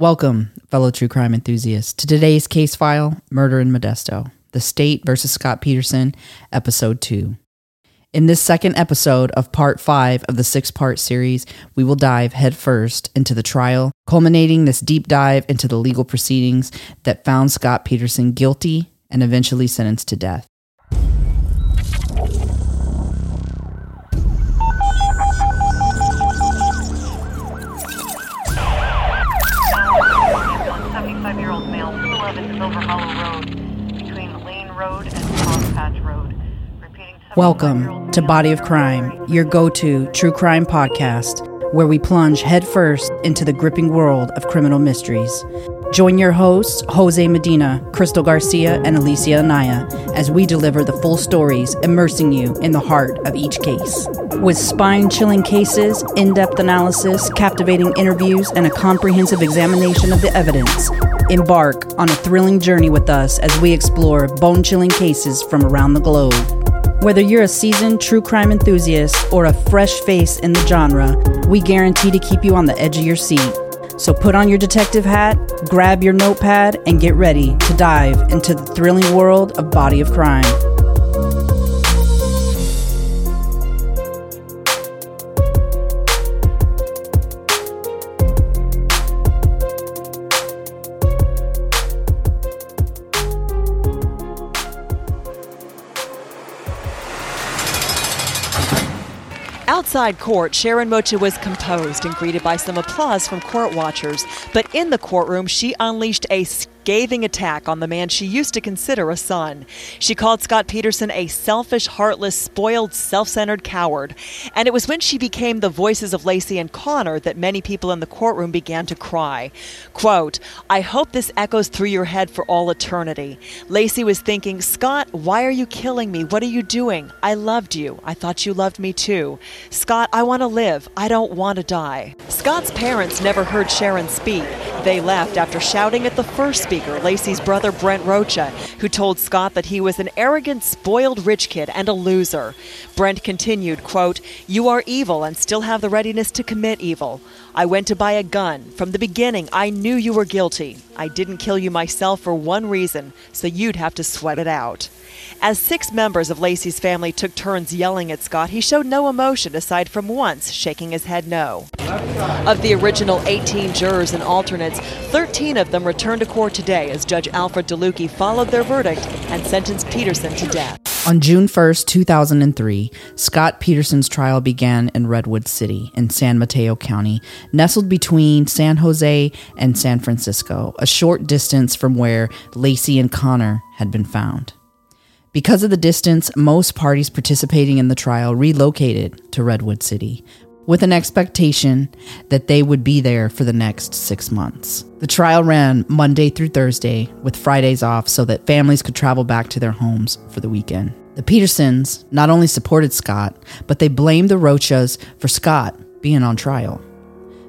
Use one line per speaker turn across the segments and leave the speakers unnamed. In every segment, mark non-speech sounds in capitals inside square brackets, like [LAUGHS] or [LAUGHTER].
Welcome, fellow true crime enthusiasts, to today's case file Murder in Modesto, The State versus Scott Peterson, Episode 2. In this second episode of Part 5 of the six part series, we will dive headfirst into the trial, culminating this deep dive into the legal proceedings that found Scott Peterson guilty and eventually sentenced to death. Welcome to Body of Crime, your go to true crime podcast, where we plunge headfirst into the gripping world of criminal mysteries. Join your hosts, Jose Medina, Crystal Garcia, and Alicia Anaya, as we deliver the full stories, immersing you in the heart of each case. With spine chilling cases, in depth analysis, captivating interviews, and a comprehensive examination of the evidence, embark on a thrilling journey with us as we explore bone chilling cases from around the globe. Whether you're a seasoned true crime enthusiast or a fresh face in the genre, we guarantee to keep you on the edge of your seat. So put on your detective hat, grab your notepad, and get ready to dive into the thrilling world of Body of Crime.
Outside court, Sharon Rocha was composed and greeted by some applause from court watchers. But in the courtroom, she unleashed a scathing attack on the man she used to consider a son. She called Scott Peterson a selfish, heartless, spoiled, self centered coward. And it was when she became the voices of Laci and Conner that many people in the courtroom began to cry. Quote, I hope this echoes through your head for all eternity. Laci was thinking, Scott, why are you killing me? What are you doing? I loved you. I thought you loved me too. Scott, I want to live. I don't want to die. Scott's parents never heard Sharon speak. They left after shouting at the first speaker, Laci's brother Brent Rocha, who told Scott that he was an arrogant, spoiled rich kid and a loser. Brent continued, quote, You are evil and still have the readiness to commit evil. I went to buy a gun. From the beginning, I knew you were guilty. I didn't kill you myself for one reason, so you'd have to sweat it out. As six members of Laci's family took turns yelling at Scott, he showed no emotion aside from once shaking his head no. Of the original 18 jurors and alternates, 13 of them returned to court today as Judge Alfred DeLucchi followed their verdict and sentenced Peterson to death.
On June 1st, 2003, Scott Peterson's trial began in Redwood City in San Mateo County, nestled between San Jose and San Francisco, a short distance from where Laci and Conner had been found. Because of the distance, most parties participating in the trial relocated to Redwood City with an expectation that they would be there for the next six months. The trial ran Monday through Thursday, with Fridays off so that families could travel back to their homes for the weekend. The Petersons not only supported Scott, but they blamed the Rochas for Scott being on trial.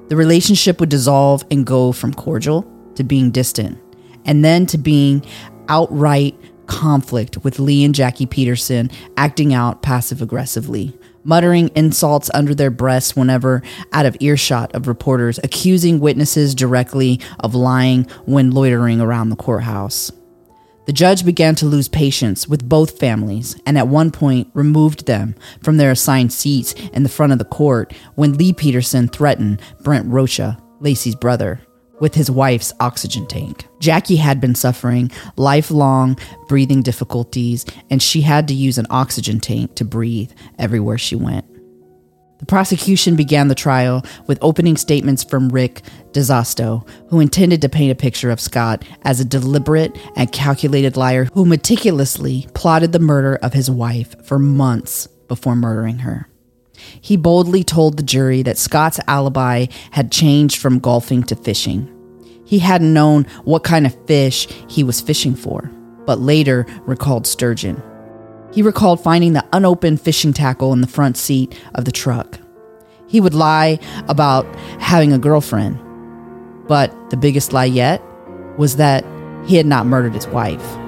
The relationship would dissolve and go from cordial to being distant, and then to being outright conflict with Lee and Jackie Peterson acting out passive aggressively, muttering insults under their breaths whenever out of earshot of reporters, accusing witnesses directly of lying when loitering around the courthouse. The judge began to lose patience with both families and at one point removed them from their assigned seats in the front of the court when Lee Peterson threatened Brent Rocha, Laci's brother, with his wife's oxygen tank. Jackie had been suffering lifelong breathing difficulties and she had to use an oxygen tank to breathe everywhere she went. The prosecution began the trial with opening statements from Rick Distaso, who intended to paint a picture of Scott as a deliberate and calculated liar who meticulously plotted the murder of his wife for months before murdering her. He boldly told the jury that Scott's alibi had changed from golfing to fishing. He hadn't known what kind of fish he was fishing for, but later recalled sturgeon. He recalled finding the unopened fishing tackle in the front seat of the truck. He would lie about having a girlfriend, but the biggest lie yet was that he had not murdered his wife.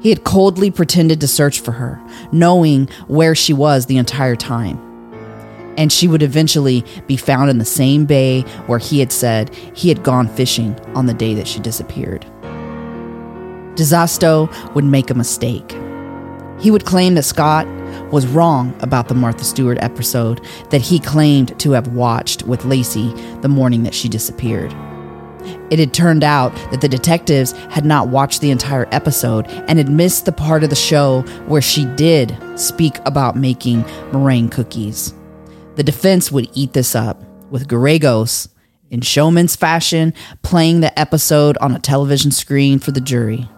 He had coldly pretended to search for her, knowing where she was the entire time. And she would eventually be found in the same bay where he had said he had gone fishing on the day that she disappeared. Distaso would make a mistake. He would claim that Scott was wrong about the Martha Stewart episode that he claimed to have watched with Laci the morning that she disappeared. It had turned out that the detectives had not watched the entire episode and had missed the part of the show where she did speak about making meringue cookies. The defense would eat this up, with Geragos, in showman's fashion, playing the episode on a television screen for the jury.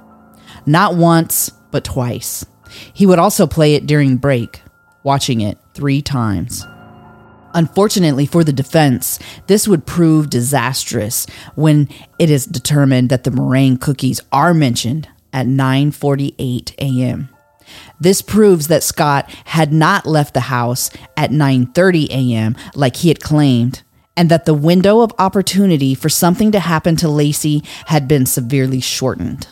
Not once, but twice. He would also play it during break, watching it three times. Unfortunately for the defense, this would prove disastrous when it is determined that the meringue cookies are mentioned at 9:48 a.m. This proves that Scott had not left the house at 9:30 a.m. like he had claimed and that the window of opportunity for something to happen to Laci had been severely shortened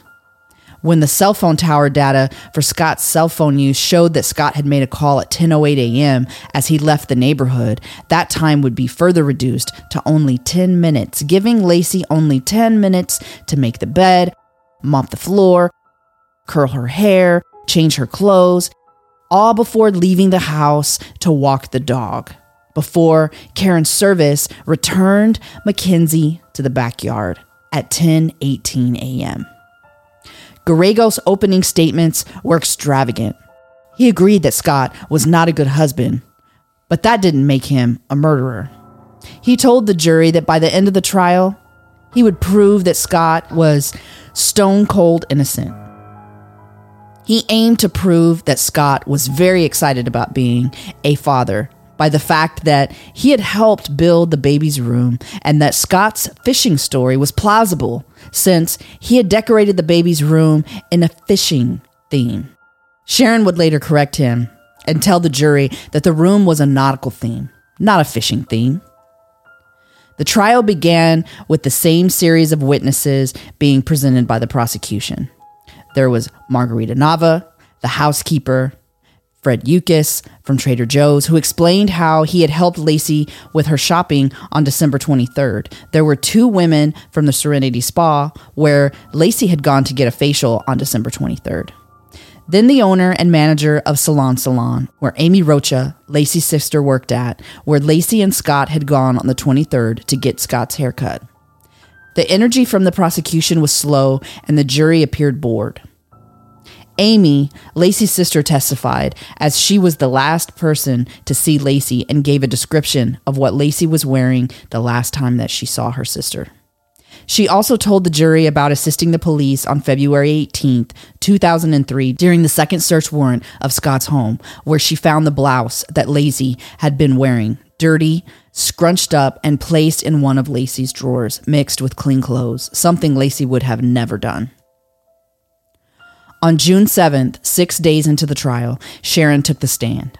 when the cell phone tower data for Scott's cell phone use showed that Scott had made a call at 10:08 a.m. as he left the neighborhood, that time would be further reduced to only 10 minutes, giving Laci only 10 minutes to make the bed, mop the floor, curl her hair, change her clothes, all before leaving the house to walk the dog. Before Karen Servas returned Mackenzie to the backyard at 10:18 a.m. Geragos' opening statements were extravagant. He agreed that Scott was not a good husband, but that didn't make him a murderer. He told the jury that by the end of the trial, he would prove that Scott was stone cold innocent. He aimed to prove that Scott was very excited about being a father by the fact that he had helped build the baby's room and that Scott's fishing story was plausible since he had decorated the baby's room in a fishing theme. Sharon would later correct him and tell the jury that the room was a nautical theme, not a fishing theme. The trial began with the same series of witnesses being presented by the prosecution. There was Margarita Nava, the housekeeper, Fred Yukas from Trader Joe's, who explained how he had helped Laci with her shopping on December 23rd. There were two women from the Serenity Spa where Laci had gone to get a facial on December 23rd. Then the owner and manager of Salon Salon, where Amy Rocha, Laci's sister, worked at, where Laci and Scott had gone on the 23rd to get Scott's haircut. The energy from the prosecution was slow and the jury appeared bored. Amy, Laci's sister, testified as she was the last person to see Laci and gave a description of what Laci was wearing the last time that she saw her sister. She also told the jury about assisting the police on February 18, 2003, during the second search warrant of Scott's home, where she found the blouse that Laci had been wearing, dirty, scrunched up, and placed in one of Laci's drawers, mixed with clean clothes, something Laci would have never done. On June 7th, six days into the trial, Sharon took the stand.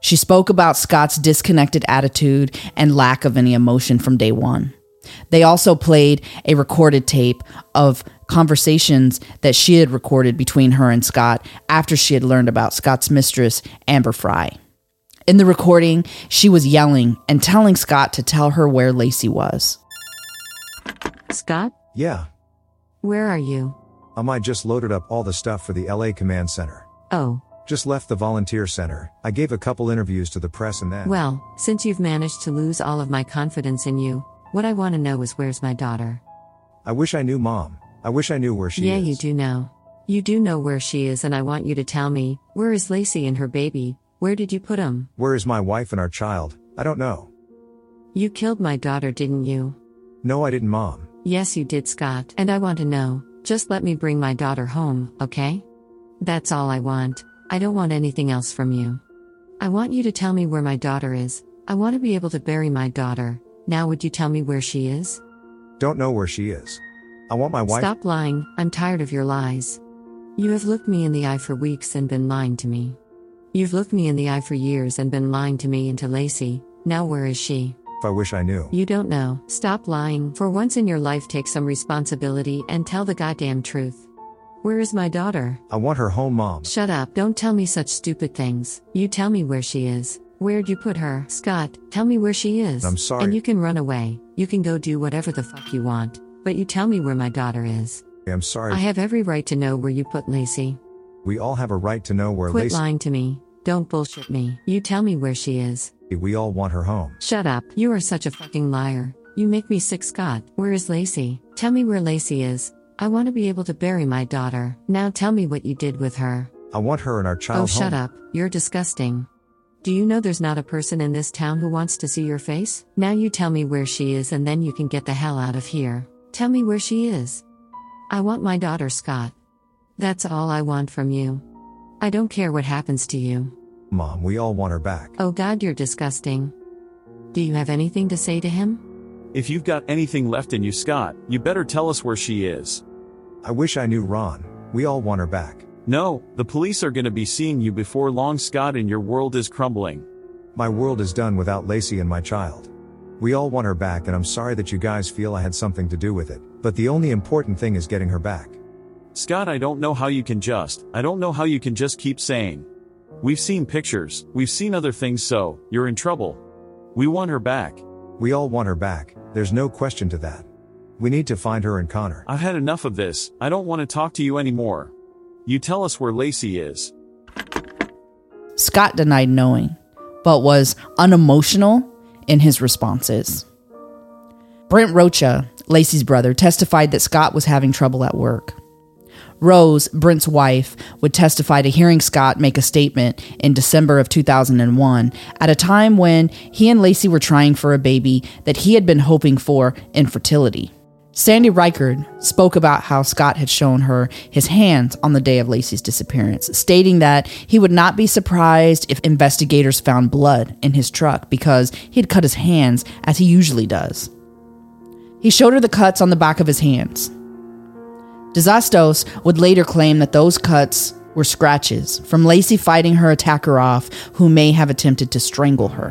She spoke about Scott's disconnected attitude and lack of any emotion from day one. They also played a recorded tape of conversations that she had recorded between her and Scott after she had learned about Scott's mistress, Amber Frey. In the recording, she was yelling and telling Scott to tell her where Laci was.
Scott,
Yeah,
where are you?
I just loaded up all the stuff for the LA Command Center.
Oh,
Just left the volunteer center. I gave a couple interviews to the press and then.
well, since you've managed to lose all of my confidence in you, what I want to know is where's my daughter?
I wish I knew mom. I wish I knew where she
yeah,
is.
Yeah, you do know. You do know where she is, and I want you to tell me where is Laci and her baby? Where did you put them?
Where is my wife and our child? I don't know.
You killed my daughter, didn't you?
No, I didn't, mom.
Yes, you did, Scott. And I want to know. Just let me bring my daughter home, okay? That's all I want. I don't want anything else from you. I want you to tell me where my daughter is. I want to be able to bury my daughter. Now, would you tell me where she is?
Don't know where she is. I want my wife.
Stop lying. I'm tired of your lies. You have looked me in the eye for weeks and been lying to me. You've looked me in the eye for years and been lying to me and to Laci. Now, where is she?
If I wish I knew.
You don't know. Stop lying. For once in your life, take some responsibility and tell the goddamn truth. Where is my daughter?
I want her home, mom.
Shut up. Don't tell me such stupid things. You tell me where she is. Where'd you put her? Scott, tell me where she is.
I'm sorry.
And you can run away. You can go do whatever the fuck you want. But you tell me where my daughter is.
I'm sorry.
I have every right to know where you put Laci.
we all have a right to know where
Quit
Laci.
lying to me. Don't bullshit me. You tell me where she is.
We all want her home.
Shut up. You are such a fucking liar. You make me sick, Scott. Where is Laci? Tell me where Laci is. I want to be able to bury my daughter. Now tell me what you did with her.
I want her and our child
Oh, shut
home.
up. You're disgusting. Do you know there's not a person in this town who wants to see your face? Now you tell me where she is and then you can get the hell out of here. Tell me where she is. I want my daughter, Scott. That's all I want from you. I don't care what happens to you.
Mom, we all want her back.
Oh god, you're disgusting. Do you have anything to say to him?
If you've got anything left in you, Scott, you better tell us where she is.
I wish I knew Ron. We all want her back.
No, the police are gonna be seeing you before long, Scott, and your world is crumbling.
My world is done without Laci and my child. We all want her back, and I'm sorry that you guys feel I had something to do with it, but the only important thing is getting her back.
Scott, I don't know how you can just, I don't know how you can just keep saying. We've seen pictures, we've seen other things, so, you're in trouble. We want her back.
We all want her back, there's no question to that. We need to find her and Conner.
I've had enough of this, I don't want to talk to you anymore. You tell us where Laci is.
Scott denied knowing, but was unemotional in his responses. Brent Rocha, Laci's brother, testified that Scott was having trouble at work. Rose, Brent's wife, would testify to hearing Scott make a statement in December of 2001 at a time when he and Laci were trying for a baby that he had been hoping for infertility. Sandy Rickard spoke about how Scott had shown her his hands on the day of Laci's disappearance, stating that he would not be surprised if investigators found blood in his truck because he had cut his hands as he usually does. He showed her the cuts on the back of his hands. Distaso would later claim that those cuts were scratches from Laci fighting her attacker off, who may have attempted to strangle her.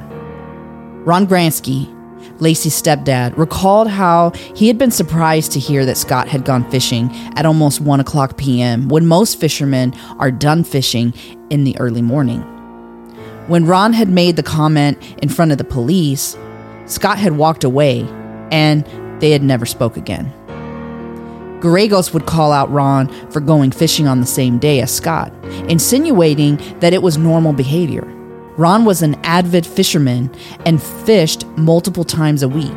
Ron Grantski, Laci's stepdad, recalled how he had been surprised to hear that Scott had gone fishing at almost 1 o'clock p.m., when most fishermen are done fishing in the early morning. When Ron had made the comment in front of the police, Scott had walked away and they had never spoke again. Geragos would call out Ron for going fishing on the same day as Scott, insinuating that it was normal behavior. Ron was an avid fisherman and fished multiple times a week.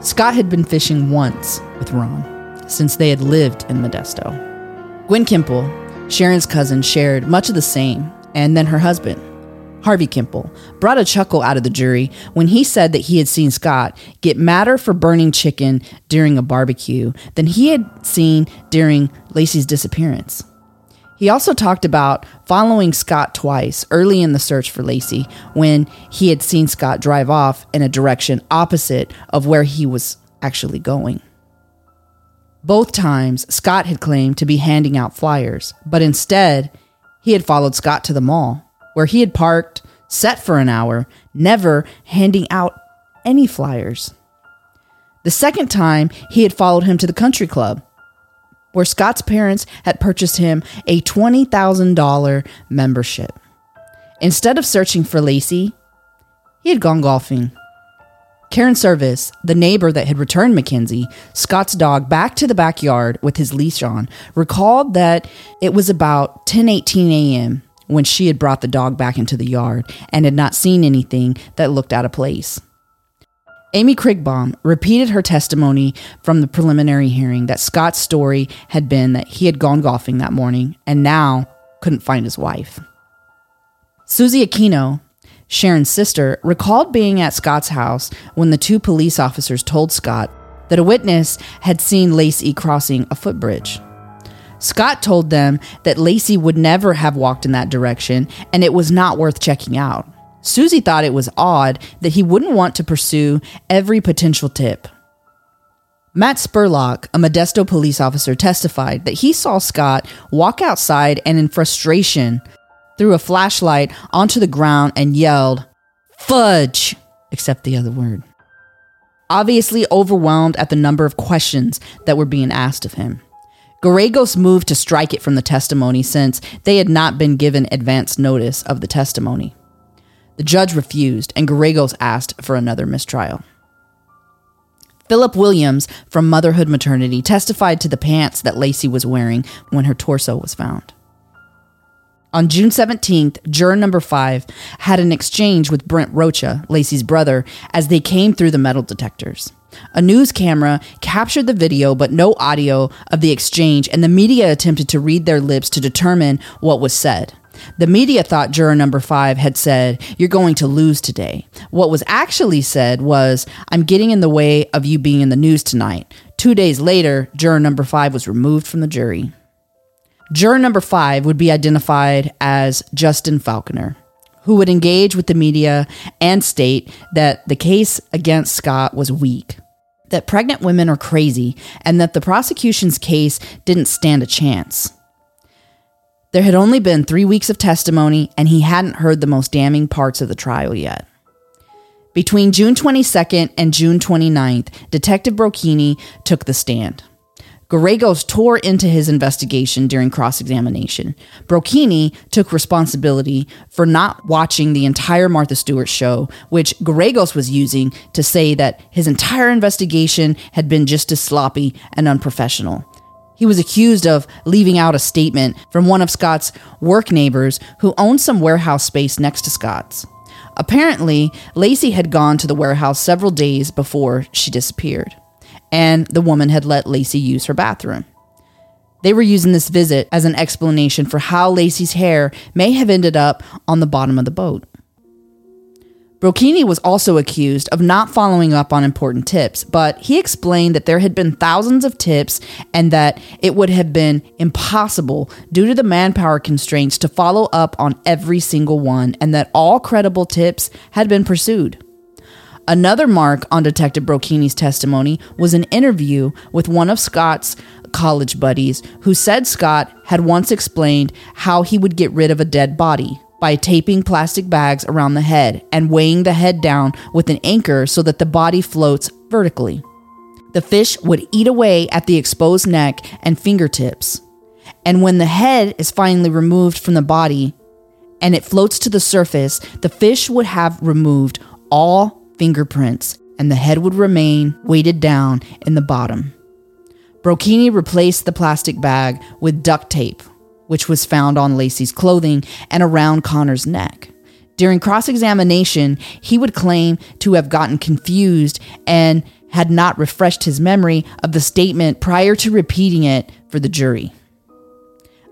Scott had been fishing once with Ron since they had lived in Modesto. Gwen Kemple, Sharon's cousin, shared much of the same, and then her husband, Harvey Kemple, brought a chuckle out of the jury when he said that he had seen Scott get madder for burning chicken during a barbecue than he had seen during Laci's disappearance. He also talked about following Scott twice early in the search for Laci when he had seen Scott drive off in a direction opposite of where he was actually going. Both times, Scott had claimed to be handing out flyers, but instead, he had followed Scott to the mall, where he had parked, sat for an hour, never handing out any flyers. The second time, he had followed him to the country club, where Scott's parents had purchased him a $20,000 membership. Instead of searching for Laci, he had gone golfing. Karen Servas, the neighbor that had returned Mackenzie, Scott's dog, back to the backyard with his leash on, recalled that it was about 10:18 a.m. when she had brought the dog back into the yard and had not seen anything that looked out of place. Amy Krigbaum repeated her testimony from the preliminary hearing that Scott's story had been that he had gone golfing that morning and now couldn't find his wife. Susie Aquino, Sharon's sister, recalled being at Scott's house when the two police officers told Scott that a witness had seen Laci crossing a footbridge. Scott told them that Lacey would never have walked in that direction and it was not worth checking out. Susie thought it was odd that he wouldn't want to pursue every potential tip. Matt Spurlock, a Modesto police officer, testified that he saw Scott walk outside and, in frustration, threw a flashlight onto the ground and yelled, Fudge! Except the other word. Obviously overwhelmed at the number of questions that were being asked of him. Geragos moved to strike it from the testimony since they had not been given advance notice of the testimony. The judge refused, and Geragos asked for another mistrial. Philip Williams from Motherhood Maternity testified to the pants that Laci was wearing when her torso was found. On June 17th, juror number five had an exchange with Brent Rocha, Laci's brother, as they came through the metal detectors. A news camera captured the video, but no audio of the exchange, and the media attempted to read their lips to determine what was said. The media thought juror number five had said, You're going to lose today. What was actually said was, I'm getting in the way of you being in the news tonight. Two days later, juror number five was removed from the jury. Juror number five would be identified as Justin Falconer, who would engage with the media and state that the case against Scott was weak, that pregnant women are crazy, and that the prosecution's case didn't stand a chance. There had only been three weeks of testimony, and he hadn't heard the most damning parts of the trial yet. Between June 22nd and June 29th, Detective Brocchini took the stand. Geragos tore into his investigation during cross examination. Brocchini took responsibility for not watching the entire Martha Stewart show, which Geragos was using to say that his entire investigation had been just as sloppy and unprofessional. He was accused of leaving out a statement from one of Scott's work neighbors who owned some warehouse space next to Scott's. Apparently, Laci had gone to the warehouse several days before she disappeared, and the woman had let Laci use her bathroom. They were using this visit as an explanation for how Laci's hair may have ended up on the bottom of the boat. Brocchini was also accused of not following up on important tips, but he explained that there had been thousands of tips and that it would have been impossible due to the manpower constraints to follow up on every single one and that all credible tips had been pursued. Another mark on Detective Brocchini's testimony was an interview with one of Scott's college buddies who said Scott had once explained how he would get rid of a dead body by taping plastic bags around the head and weighing the head down with an anchor so that the body floats vertically. The fish would eat away at the exposed neck and fingertips. And when the head is finally removed from the body and it floats to the surface, the fish would have removed all fingerprints and the head would remain weighted down in the bottom. Brocchini replaced the plastic bag with duct tape which was found on Laci's clothing and around Conner's neck. During cross examination, he would claim to have gotten confused and had not refreshed his memory of the statement prior to repeating it for the jury.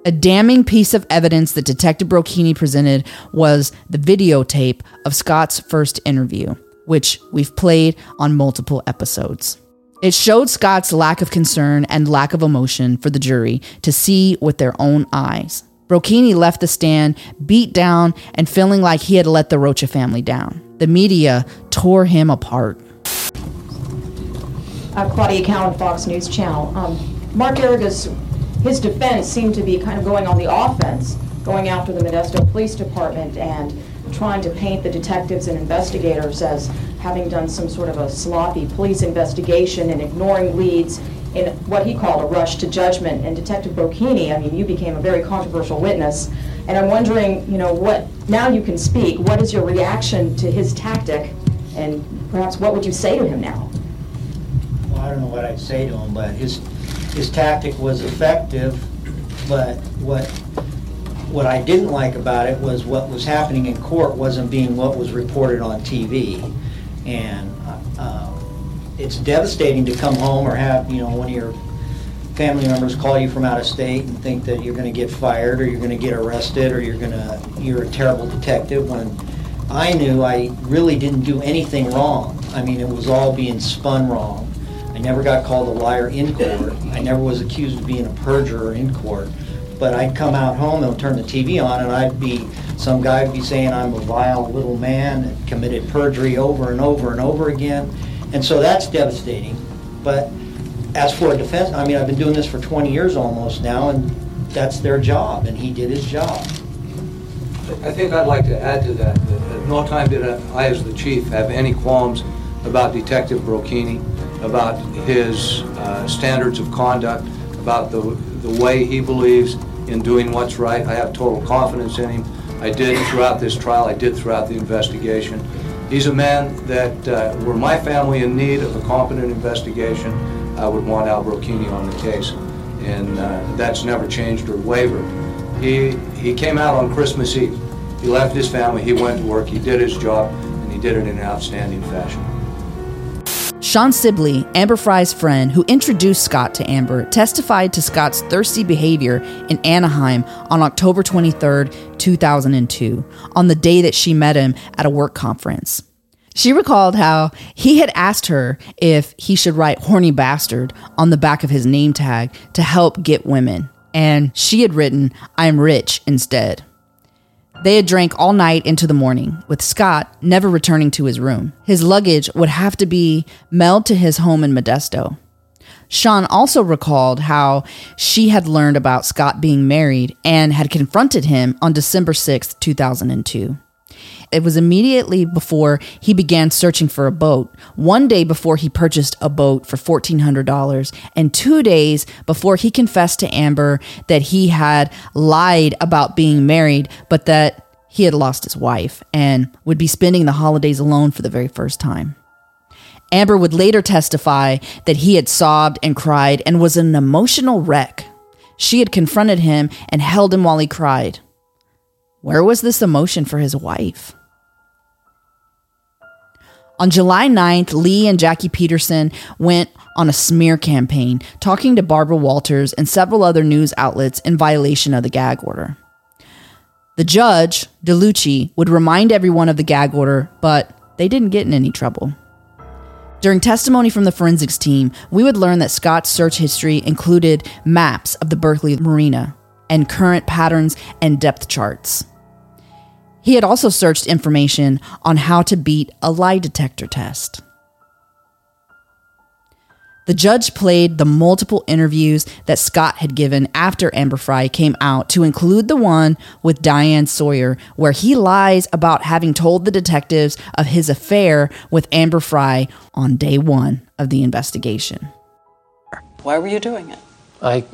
A damning piece of evidence that Detective Brocchini presented was the videotape of Scott's first interview, which we've played on multiple episodes. It showed Scott's lack of concern and lack of emotion for the jury to see with their own eyes. Brocchini left the stand beat down and feeling like he had let the Rocha family down. The media tore him apart.
Uh, Claudia Cowan, Fox News Channel. Um, Mark Geragos, his defense seemed to be kind of going on the offense, going after the Modesto Police Department and trying to paint the detectives and investigators as having done some sort of a sloppy police investigation and ignoring leads in what he called a rush to judgment. And Detective Brocchini, I mean, you became a very controversial witness. And I'm wondering, you know, what, now you can speak, what is your reaction to his tactic? And perhaps what would you say to him now?
Well, I don't know what I'd say to him, but his, his tactic was effective, but what what I didn't like about it was what was happening in court wasn't being what was reported on TV. And uh, it's devastating to come home or have, you know, one of your family members call you from out of state and think that you're going to get fired or you're going to get arrested or you're going to, you're a terrible detective when I knew I really didn't do anything wrong. I mean, it was all being spun wrong. I never got called a liar in court. I never was accused of being a perjurer in court but I'd come out home, they'll turn the TV on, and I'd be, some guy would be saying I'm a vile little man and committed perjury over and over and over again. And so that's devastating. But as for a defense, I mean, I've been doing this for 20 years almost now, and that's their job, and he did his job.
I think I'd like to add to that, that at no time did I, as the chief, have any qualms about Detective Brocchini, about his uh, standards of conduct, about the, the way he believes in doing what's right. I have total confidence in him. I did throughout this trial, I did throughout the investigation. He's a man that, uh, were my family in need of a competent investigation, I would want Al Brocchini on the case. And uh, that's never changed or wavered. He, he came out on Christmas Eve. He left his family, he went to work, he did his job, and he did it in an outstanding fashion.
Shawn Sibley, Amber Frey's friend who introduced Scott to Amber, testified to Scott's thirsty behavior in Anaheim on October 23, 2002, on the day that she met him at a work conference. She recalled how he had asked her if he should write horny bastard on the back of his name tag to help get women, and she had written, I'm rich instead. They had drank all night into the morning, with Scott never returning to his room. His luggage would have to be mailed to his home in Modesto. Shawn also recalled how she had learned about Scott being married and had confronted him on December 6, 2002. It was immediately before he began searching for a boat, one day before he purchased a boat for $1,400, and two days before he confessed to Amber that he had lied about being married, but that he had lost his wife and would be spending the holidays alone for the very first time. Amber would later testify that he had sobbed and cried and was an emotional wreck. She had confronted him and held him while he cried. Where was this emotion for his wife? On July 9th, Lee and Jackie Peterson went on a smear campaign, talking to Barbara Walters and several other news outlets in violation of the gag order. The judge, DeLucchi, would remind everyone of the gag order, but they didn't get in any trouble. During testimony from the forensics team, we would learn that Scott's search history included maps of the Berkeley Marina and current patterns and depth charts. He had also searched information on how to beat a lie detector test. The judge played the multiple interviews that Scott had given after Amber Frey came out to include the one with Diane Sawyer, where he lies about having told the detectives of his affair with Amber Frey on day one of the investigation.
Why were you doing it?
I,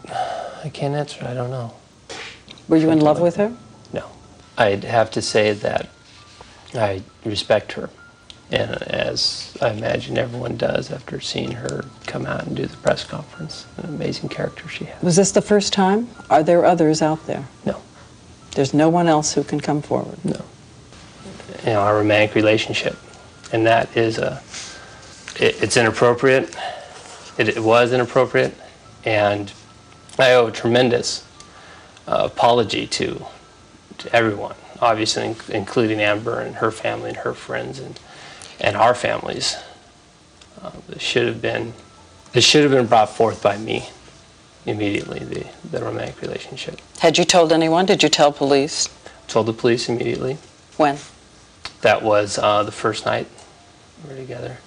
I can't answer. I don't know.
Were you in love with her?
I'd have to say that I respect her. And as I imagine everyone does after seeing her come out and do the press conference, an amazing character she has.
Was this the first time? Are there others out there?
No.
There's no one else who can come forward?
No. You know, our romantic relationship. And that is a, it, it's inappropriate. It, it was inappropriate. And I owe a tremendous uh, apology to, to everyone, obviously, including Amber and her family and her friends and, and our families. Uh, this should have been this should have been brought forth by me immediately. The the romantic relationship.
Had you told anyone? Did you tell police?
Told the police immediately.
When?
That was uh, the first night we were together.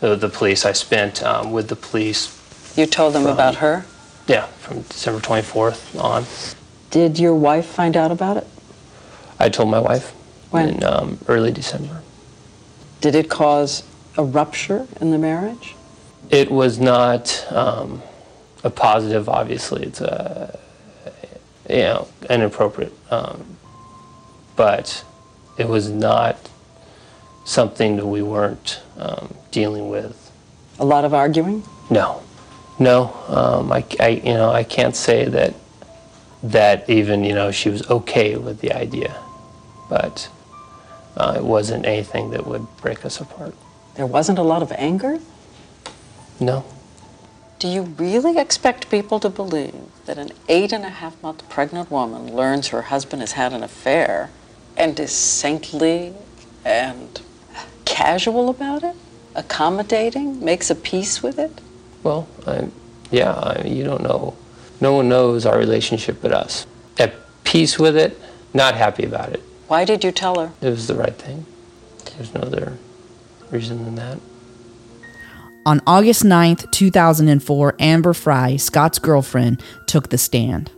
The, the police I spent um, with the police.
You told them
from-
about her?
Yeah, from December 24th on.
Did your wife find out about it?
I told my wife
When?
in um, early December.
Did it cause a rupture in the marriage?
It was not um, a positive. Obviously, it's a you know inappropriate, um, but it was not something that we weren't um, dealing with.
A lot of arguing?
No, no. Um, I, I, you know, I can't say that that even you know she was okay with the idea, but uh, it wasn't anything that would break us apart.
There wasn't a lot of anger?
No.
Do you really expect people to believe that an eight and a half month pregnant woman learns her husband has had an affair and is saintly and casual about it? Accommodating? Makes a peace with it?
Well, I, yeah, I, you don't know. No one knows our relationship but us. At peace with it, not happy about it.
Why did you tell her?
It was the right thing. There's no other reason than that.
On August 9th, 2004, Amber Frey, Scott's girlfriend, took the stand.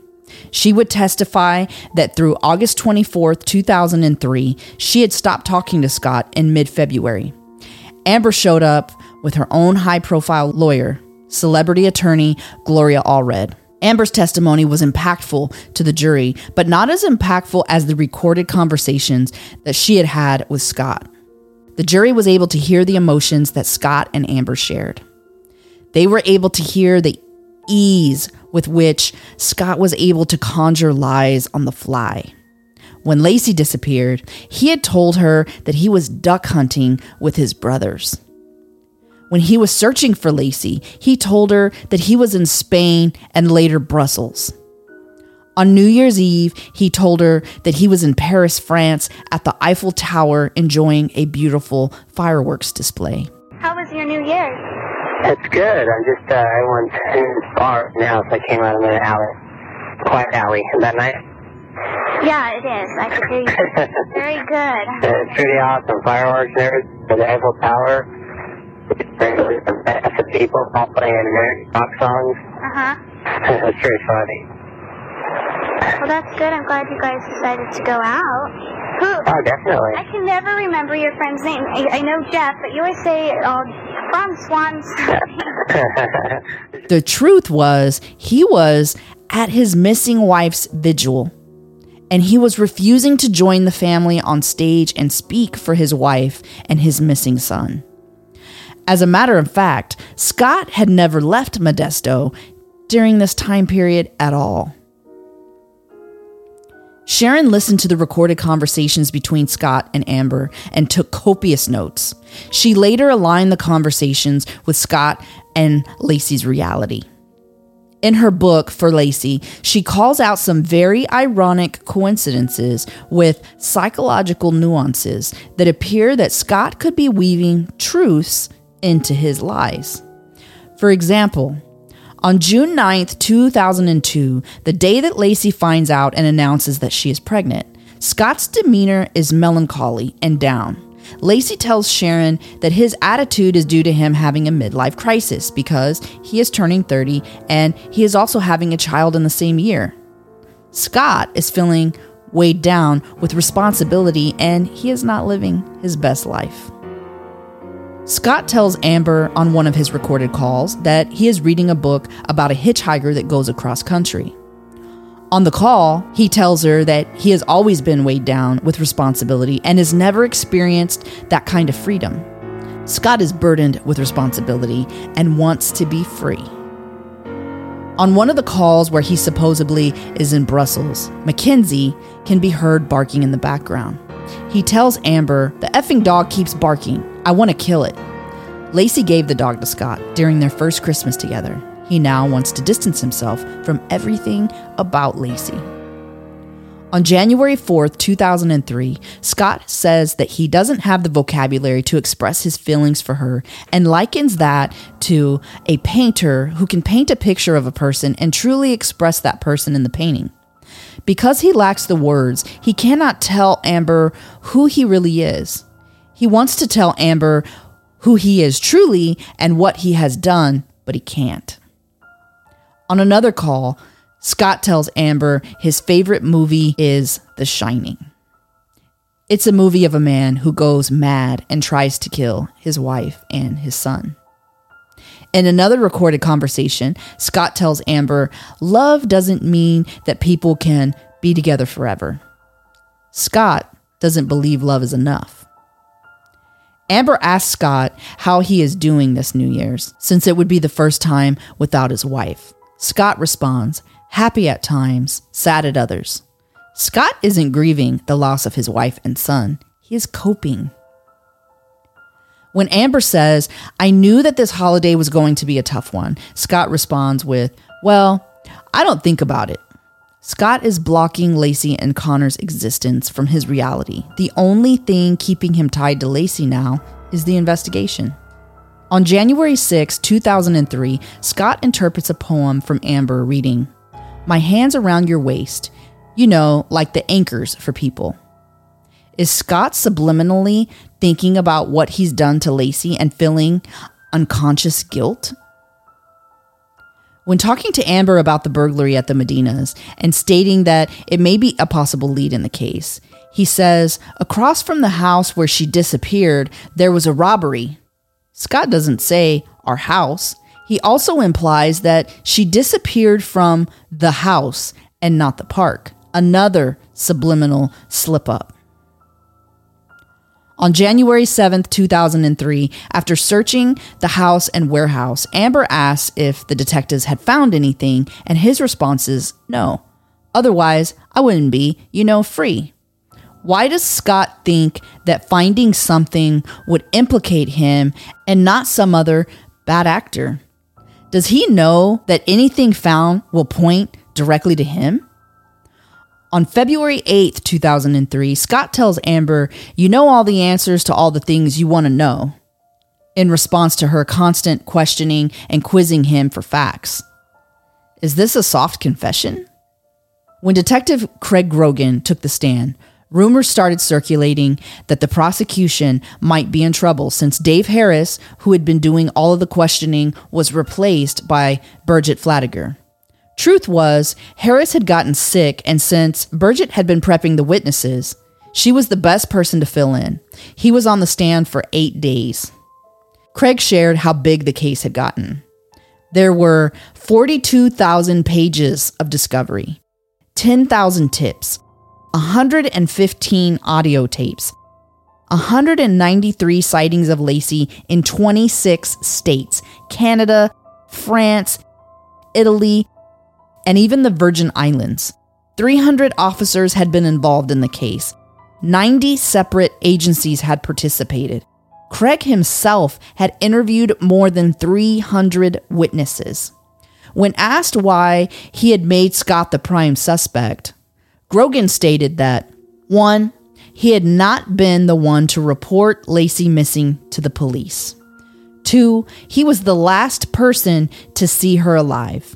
She would testify that through August 24th, 2003, she had stopped talking to Scott in mid February. Amber showed up with her own high profile lawyer, celebrity attorney Gloria Allred. Amber's testimony was impactful to the jury, but not as impactful as the recorded conversations that she had had with Scott. The jury was able to hear the emotions that Scott and Amber shared. They were able to hear the ease with which Scott was able to conjure lies on the fly. When Laci disappeared, he had told her that he was duck hunting with his brothers. When he was searching for Laci, he told her that he was in Spain and later Brussels. On New Year's Eve, he told her that he was in Paris, France, at the Eiffel Tower enjoying a beautiful fireworks display.
How was your New Year's?
It's good. I'm just, uh, went in the bar now, so I came out of the alley. Quiet alley. Is that nice?
Yeah, it is. I can hear you. [LAUGHS] Very good.
It's pretty awesome. Fireworks there, everything. The Eiffel Tower. Some people all playing American rock songs.
Uh huh.
It's pretty funny.
Well, that's good. I'm glad you guys decided to go out. Who?
Oh, definitely.
I can never remember your friend's name. I, I know Jeff, but you always say, oh, from Swans. [LAUGHS]
The truth was, he was at his missing wife's vigil, and he was refusing to join the family on stage and speak for his wife and his missing son. As a matter of fact, Scott had never left Modesto during this time period at all. Sharon listened to the recorded conversations between Scott and Amber and took copious notes. She later aligned the conversations with Scott and Laci's reality. In her book for Laci, she calls out some very ironic coincidences with psychological nuances that appear that Scott could be weaving truths into his lies. For example, on June 9th, 2002, the day that Laci finds out and announces that she is pregnant, Scott's demeanor is melancholy and down. Laci tells Sharon that his attitude is due to him having a midlife crisis because he is turning 30 and he is also having a child in the same year. Scott is feeling weighed down with responsibility and he is not living his best life. Scott tells Amber on one of his recorded calls that he is reading a book about a hitchhiker that goes across country. On the call, he tells her that he has always been weighed down with responsibility and has never experienced that kind of freedom. Scott is burdened with responsibility and wants to be free. On one of the calls where he supposedly is in Brussels, Mackenzie can be heard barking in the background. He tells Amber, The effing dog keeps barking. I want to kill it. Laci gave the dog to Scott during their first Christmas together. He now wants to distance himself from everything about Laci. On January 4th, 2003, Scott says that he doesn't have the vocabulary to express his feelings for her and likens that to a painter who can paint a picture of a person and truly express that person in the painting. Because he lacks the words, he cannot tell Amber who he really is. He wants to tell Amber who he is truly and what he has done, but he can't. On another call, Scott tells Amber his favorite movie is The Shining. It's a movie of a man who goes mad and tries to kill his wife and his son. In another recorded conversation, Scott tells Amber, Love doesn't mean that people can be together forever. Scott doesn't believe love is enough. Amber asks Scott how he is doing this New Year's, since it would be the first time without his wife. Scott responds, happy at times, sad at others. Scott isn't grieving the loss of his wife and son, he is coping. When Amber says, I knew that this holiday was going to be a tough one, Scott responds with, Well, I don't think about it. Scott is blocking Laci and Conner's existence from his reality. The only thing keeping him tied to Laci now is the investigation. On January 6, 2003, Scott interprets a poem from Amber reading, My hands around your waist, you know, like the anchors for people. Is Scott subliminally thinking about what he's done to Laci and feeling unconscious guilt? When talking to Amber about the burglary at the Medinas and stating that it may be a possible lead in the case, he says, Across from the house where she disappeared, there was a robbery. Scott doesn't say our house. He also implies that she disappeared from the house and not the park. Another subliminal slip up. On January 7th, 2003, after searching the house and warehouse, Amber asks if the detectives had found anything, and his response is no. Otherwise, I wouldn't be, you know, free. Why does Scott think that finding something would implicate him and not some other bad actor? Does he know that anything found will point directly to him? On February 8th, 2003, Scott tells Amber, You know all the answers to all the things you want to know, in response to her constant questioning and quizzing him for facts. Is this a soft confession? When Detective Craig Grogan took the stand, rumors started circulating that the prosecution might be in trouble since Dave Harris, who had been doing all of the questioning, was replaced by Birgit Fladager. Truth was, Harris had gotten sick, and since Birgit had been prepping the witnesses, she was the best person to fill in. He was on the stand for eight days. Craig shared how big the case had gotten. There were 42,000 pages of discovery, 10,000 tips, 115 audio tapes, 193 sightings of Laci in 26 states Canada, France, Italy, and even the Virgin Islands. 300 officers had been involved in the case. 90 separate agencies had participated. Craig himself had interviewed more than 300 witnesses. When asked why he had made Scott the prime suspect, Grogan stated that 1. He had not been the one to report Laci missing to the police. 2. He was the last person to see her alive.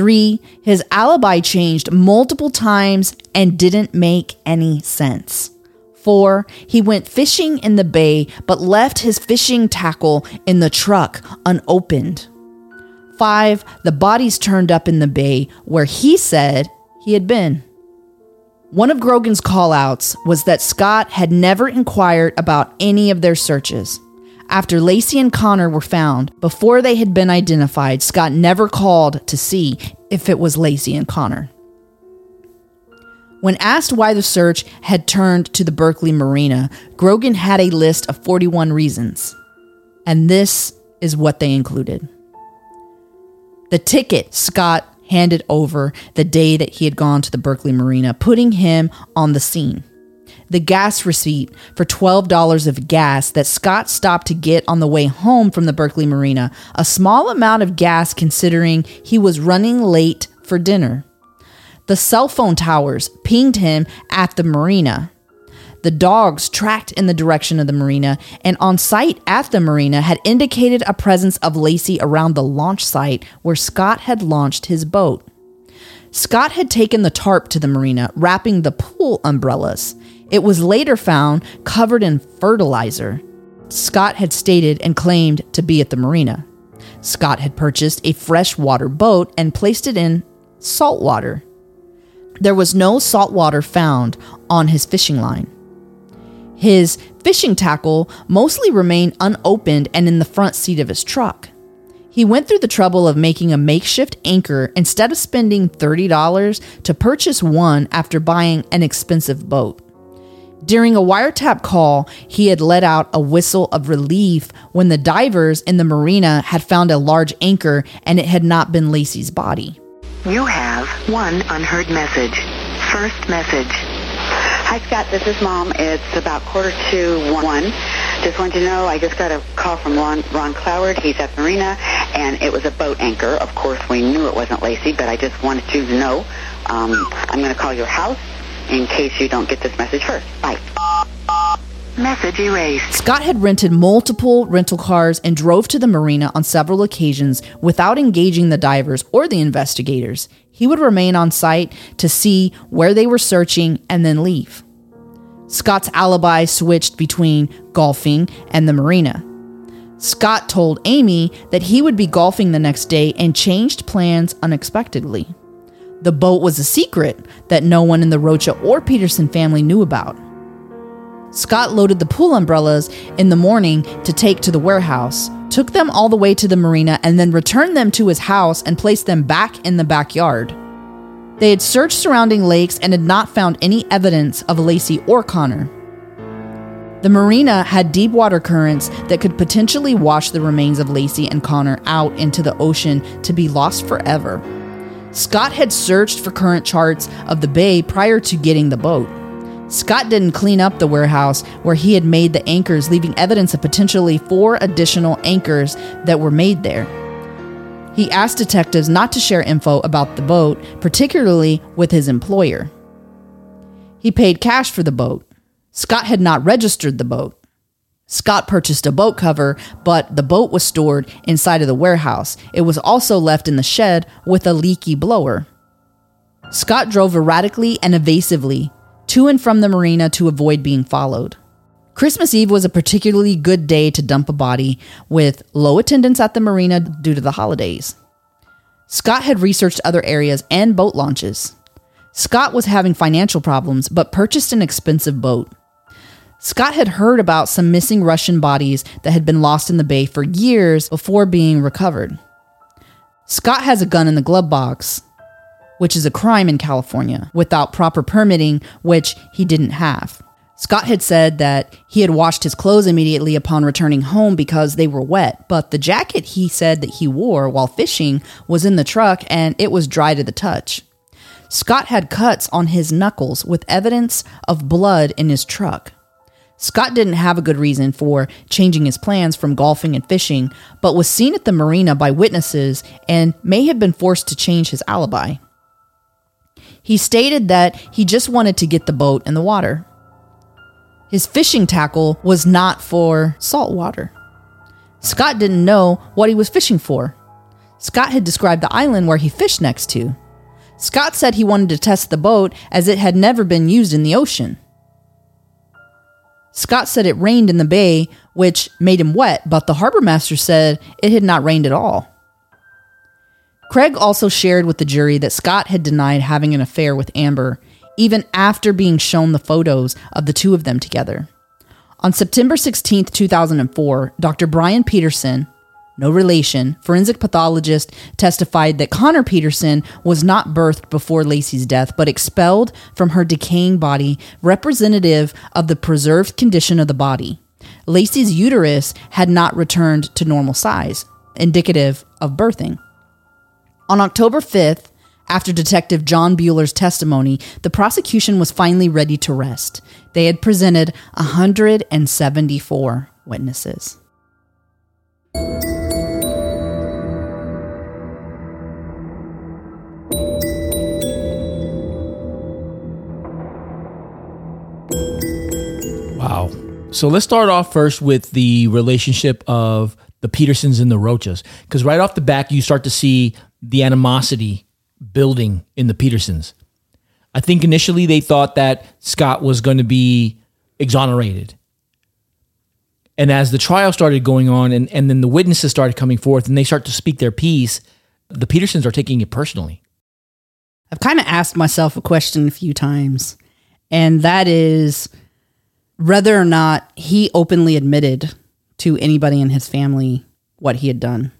Three, his alibi changed multiple times and didn't make any sense. Four, he went fishing in the bay but left his fishing tackle in the truck unopened. Five, the bodies turned up in the bay where he said he had been. One of Grogan's callouts was that Scott had never inquired about any of their searches. After Laci and Conner were found, before they had been identified, Scott never called to see if it was Laci and Conner. When asked why the search had turned to the Berkeley Marina, Grogan had a list of 41 reasons. And this is what they included the ticket Scott handed over the day that he had gone to the Berkeley Marina, putting him on the scene the gas receipt for $12 of gas that Scott stopped to get on the way home from the Berkeley Marina, a small amount of gas considering he was running late for dinner. The cell phone towers pinged him at the marina. The dogs tracked in the direction of the marina and on site at the marina had indicated a presence of Laci around the launch site where Scott had launched his boat. Scott had taken the tarp to the marina, wrapping the pool umbrellas. It was later found covered in fertilizer. Scott had stated and claimed to be at the marina. Scott had purchased a freshwater boat and placed it in salt water. There was no salt water found on his fishing line. His fishing tackle mostly remained unopened and in the front seat of his truck. He went through the trouble of making a makeshift anchor instead of spending $30 to purchase one after buying an expensive boat. During a wiretap call, he had let out a whistle of relief when the divers in the marina had found a large anchor and it had not been Laci's body.
You have one unheard message. First message.
Hi, Scott. This is Mom. It's about quarter to one. Just wanted to know, I just got a call from Ron, Ron Cloward. He's at the Marina, and it was a boat anchor. Of course, we knew it wasn't Laci, but I just wanted to know. Um, I'm going to call your house in case you don't get this message first. Bye.
Message erased.
Scott had rented multiple rental cars and drove to the marina on several occasions without engaging the divers or the investigators. He would remain on site to see where they were searching and then leave. Scott's alibi switched between golfing and the marina. Scott told Amy that he would be golfing the next day and changed plans unexpectedly. The boat was a secret that no one in the Rocha or Peterson family knew about. Scott loaded the pool umbrellas in the morning to take to the warehouse, took them all the way to the marina, and then returned them to his house and placed them back in the backyard. They had searched surrounding lakes and had not found any evidence of Laci or Conner. The marina had deep water currents that could potentially wash the remains of Laci and Conner out into the ocean to be lost forever. Scott had searched for current charts of the bay prior to getting the boat. Scott didn't clean up the warehouse where he had made the anchors, leaving evidence of potentially four additional anchors that were made there. He asked detectives not to share info about the boat, particularly with his employer. He paid cash for the boat. Scott had not registered the boat. Scott purchased a boat cover, but the boat was stored inside of the warehouse. It was also left in the shed with a leaky blower. Scott drove erratically and evasively to and from the marina to avoid being followed. Christmas Eve was a particularly good day to dump a body, with low attendance at the marina due to the holidays. Scott had researched other areas and boat launches. Scott was having financial problems, but purchased an expensive boat. Scott had heard about some missing Russian bodies that had been lost in the bay for years before being recovered. Scott has a gun in the glove box, which is a crime in California, without proper permitting, which he didn't have. Scott had said that he had washed his clothes immediately upon returning home because they were wet, but the jacket he said that he wore while fishing was in the truck and it was dry to the touch. Scott had cuts on his knuckles with evidence of blood in his truck. Scott didn't have a good reason for changing his plans from golfing and fishing, but was seen at the marina by witnesses and may have been forced to change his alibi. He stated that he just wanted to get the boat in the water. His fishing tackle was not for salt water. Scott didn't know what he was fishing for. Scott had described the island where he fished next to. Scott said he wanted to test the boat as it had never been used in the ocean. Scott said it rained in the bay, which made him wet, but the harbor master said it had not rained at all. Craig also shared with the jury that Scott had denied having an affair with Amber even after being shown the photos of the two of them together. On September 16, 2004, Dr. Brian Peterson, no relation, forensic pathologist, testified that Conner Peterson was not birthed before Laci's death, but expelled from her decaying body, representative of the preserved condition of the body. Laci's uterus had not returned to normal size, indicative of birthing. On October 5th, after Detective Jon Buehler's testimony, the prosecution was finally ready to rest. They had presented 174 witnesses.
So let's start off first with the relationship of the Petersons and the Rochas. Because right off the back, you start to see the animosity building in the Petersons. I think initially they thought that Scott was going to be exonerated. And as the trial started going on and, and then the witnesses started coming forth and they start to speak their piece, the Petersons are taking it personally.
I've kind of asked myself a question a few times, and that is whether or not he openly admitted to anybody in his family what he had done.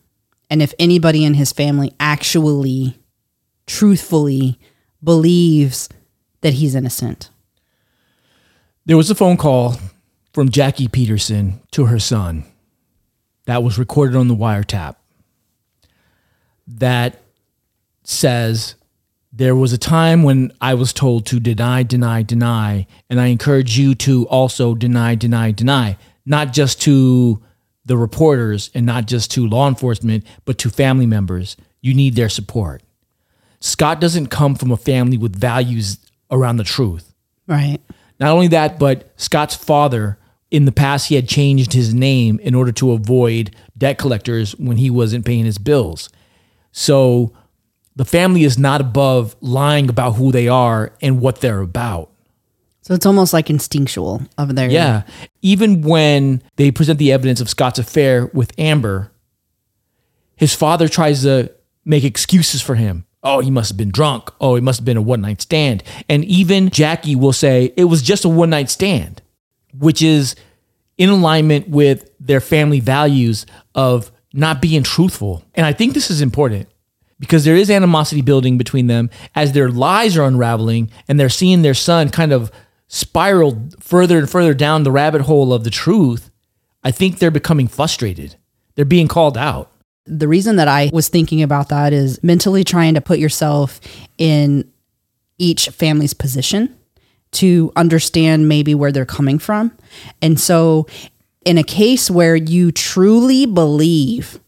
And if anybody in his family actually truthfully believes that he's innocent.
There was a phone call from Jackie Peterson to her son that was recorded on the wiretap that says there was a time when I was told to deny, deny, deny, and I encourage you to also deny, deny, deny, not just to the reporters and not just to law enforcement, but to family members. You need their support. Scott doesn't come from a family with values around the truth.
Right.
Not only that, but Scott's father, in the past, he had changed his name in order to avoid debt collectors when he wasn't paying his bills. So the family is not above lying about who they are and what they're about.
So it's almost like instinctual of their.
Yeah. Even when they present the evidence of Scott's affair with Amber, his father tries to make excuses for him. Oh, he must have been drunk. Oh, it must have been a one night stand. And even Jackie will say it was just a one night stand. which is in alignment with their family values of not being truthful. And I think this is important because there is animosity building between them as their lies are unraveling and they're seeing their son kind of spiral further and further down the rabbit hole of the truth. I think they're becoming frustrated. They're being called out.
The reason that I was thinking about that is mentally trying to put yourself in each family's position to understand maybe where they're coming from. And so, in a case where you truly believe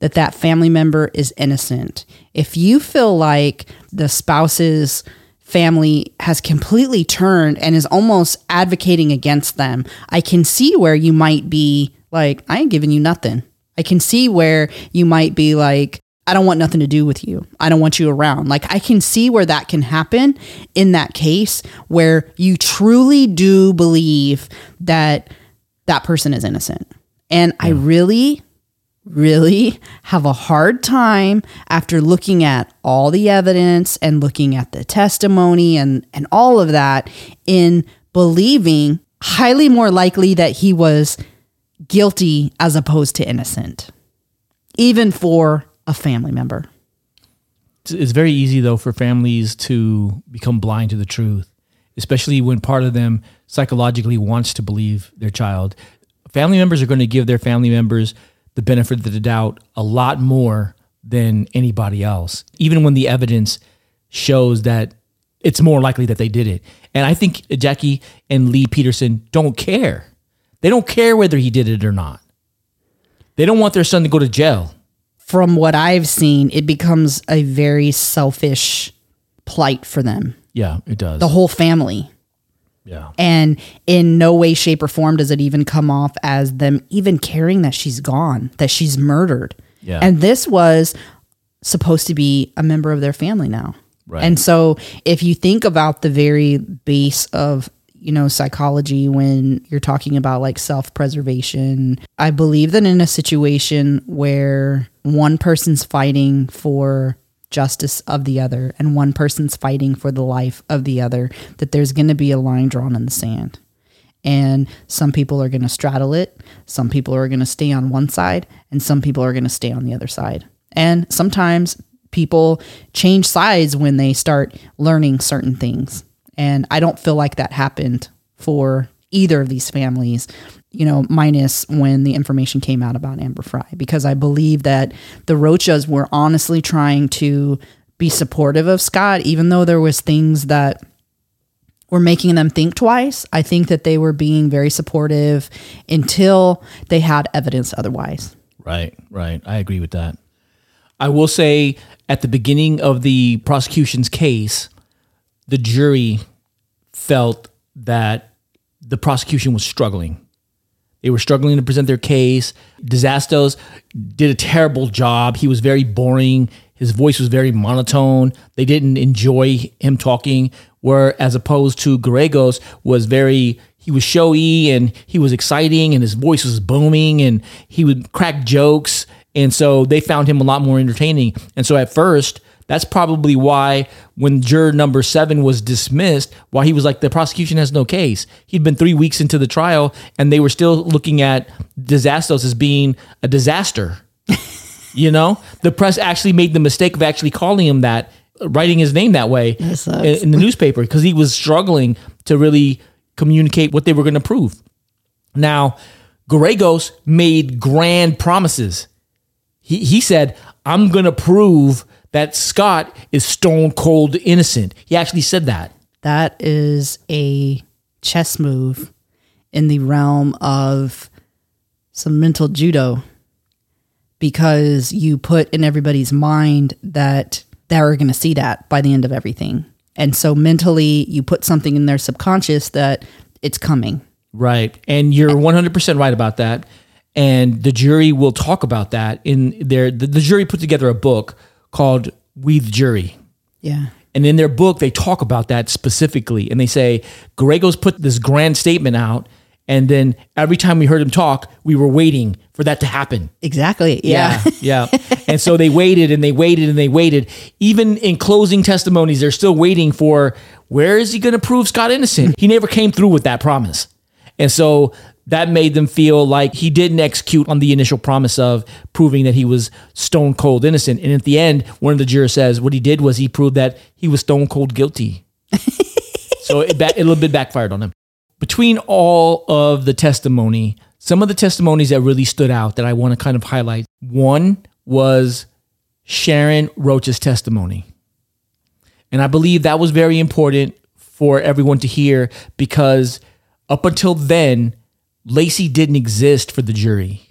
that that family member is innocent, if you feel like the spouse's family has completely turned and is almost advocating against them, I can see where you might be like, I ain't giving you nothing. I can see where you might be like, I don't want nothing to do with you. I don't want you around. Like I can see where that can happen in that case where you truly do believe that that person is innocent. And I really really have a hard time after looking at all the evidence and looking at the testimony and and all of that in believing highly more likely that he was guilty as opposed to innocent even for a family member
It's- very easy though for families to become blind to the truth, especially when part of them psychologically wants to believe their child. Family members are going to give their family members the benefit of the doubt a lot more than anybody else, even when the evidence shows that it's more likely that they did it. And I think Jackie and Lee Peterson don't care. They don't care whether he did it or not. They don't want their son to go to jail.
from what I've seen, it becomes a very selfish plight for them,
Yeah, it does.
the whole family.
Yeah.
And in no way, shape, or form does it even come off as them even caring that she's gone, that she's murdered.
Yeah.
And this was supposed to be a member of their family now.
Right.
And so if you think about the very base of you know psychology when you're talking about like self-preservation i believe that in a situation where one person's fighting for justice of the other and one person's fighting for the life of the other that there's going to be a line drawn in the sand. And some people are going to straddle it some people are going to stay on one side and some people are going to stay on the other side. And sometimes people change sides when they start learning certain things. And i don't feel like that happened for either of these families you know minus when the information came out about Amber Frey because i believe that the Rochas were honestly trying to be supportive of scott even though there was things that were making them think twice. I think that they were being very supportive until they had evidence otherwise.
Right, right. I agree with that. I will say at the beginning of the prosecution's case, the jury felt that the prosecution was struggling. They were struggling to present their case. Distaso did a terrible job. He was very boring. His voice was very monotone. They didn't enjoy him talking. Where as opposed to Geragos was very he was showy and he was exciting and his voice was booming and he would crack jokes and so they found him a lot more entertaining. And so at first, that's probably why when juror number seven was dismissed, why he was like, the prosecution has no case. He'd been three weeks into the trial and they were still looking at Distaso as being a disaster. [LAUGHS] you know, the press actually made the mistake of actually calling him that, writing his name that way in, in the newspaper because he was struggling to really communicate what they were going to prove. Now, Geragos made grand promises. He, he said, I'm going to prove that Scott is stone cold innocent. He actually said that.
That is a chess move in the realm of some mental judo because you put in everybody's mind that they're going to see that by the end of everything. And so mentally, you put something in their subconscious that it's coming.
Right. And you're 100% right about that. And the jury will talk about that in their, the, the jury put together a book called We the Jury.
Yeah.
And in their book, they talk about that specifically. And they say, Geragos put this grand statement out. And then every time we heard him talk, we were waiting for that to happen.
Exactly. Yeah.
Yeah. yeah. and so they waited and they waited and they waited. Even in closing testimonies, they're still waiting for where is he going to prove Scott innocent? He never came through with that promise. And so that made them feel like he didn't execute on the initial promise of proving that he was stone cold innocent. And at the end, one of the jurors says what he did was he proved that he was stone cold guilty. [LAUGHS] so it, it a little bit backfired on him. Between all of the testimony, some of the testimonies that really stood out that I want to kind of highlight. One was Sharon Rocha's testimony. And I believe that was very important for everyone to hear because up until then, Laci didn't exist for the jury.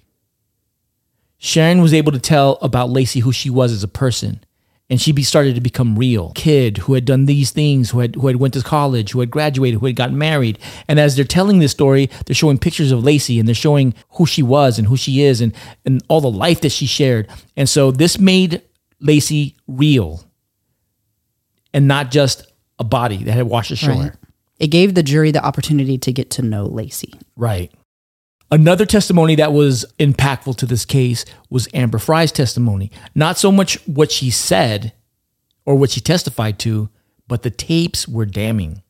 Sharon was able to tell about Laci who she was as a person, and she be, started to become real. Kid who had done these things, who had who had went to college, who had graduated, who had gotten married. And as they're telling this story, they're showing pictures of Laci and they're showing who she was and who she is and and all the life that she shared. And so this made Laci real and not just a body that had washed ashore.
Right. It gave the jury the opportunity to get to know Laci.
Right. Another testimony that was impactful to this case was Amber Frey's testimony. Not so much what she said or what she testified to, but the tapes were damning.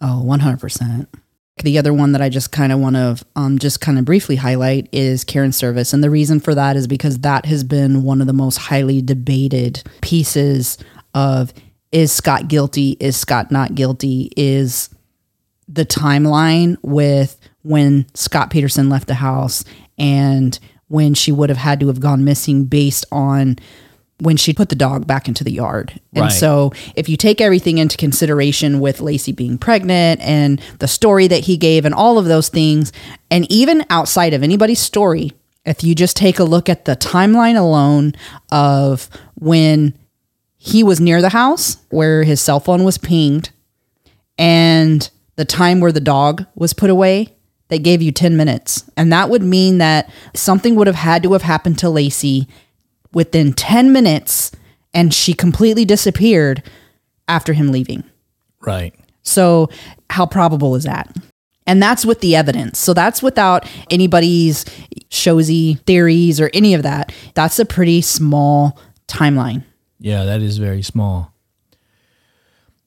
Oh, 100%. The other one that I just kind of want to um, just kind of briefly highlight is Karen Servas. And the reason for that is because that has been one of the most highly debated pieces of is Scott guilty? Is Scott not guilty? Is the timeline with when Scott Peterson left the house and when she would have had to have gone missing based on when she put the dog back into the yard. And
Right.
so if you take everything into consideration with Laci being pregnant and the story that he gave and all of those things, and even outside of anybody's story, if you just take a look at the timeline alone of when he was near the house where his cell phone was pinged and the time where the dog was put away, they gave you 10 minutes. And that would mean that something would have had to have happened to Laci within 10 minutes and she completely disappeared after him leaving.
Right.
So, how probable is that? And that's with the evidence. So, that's without anybody's showy theories or any of that. That's a pretty small timeline.
Yeah, that is very small.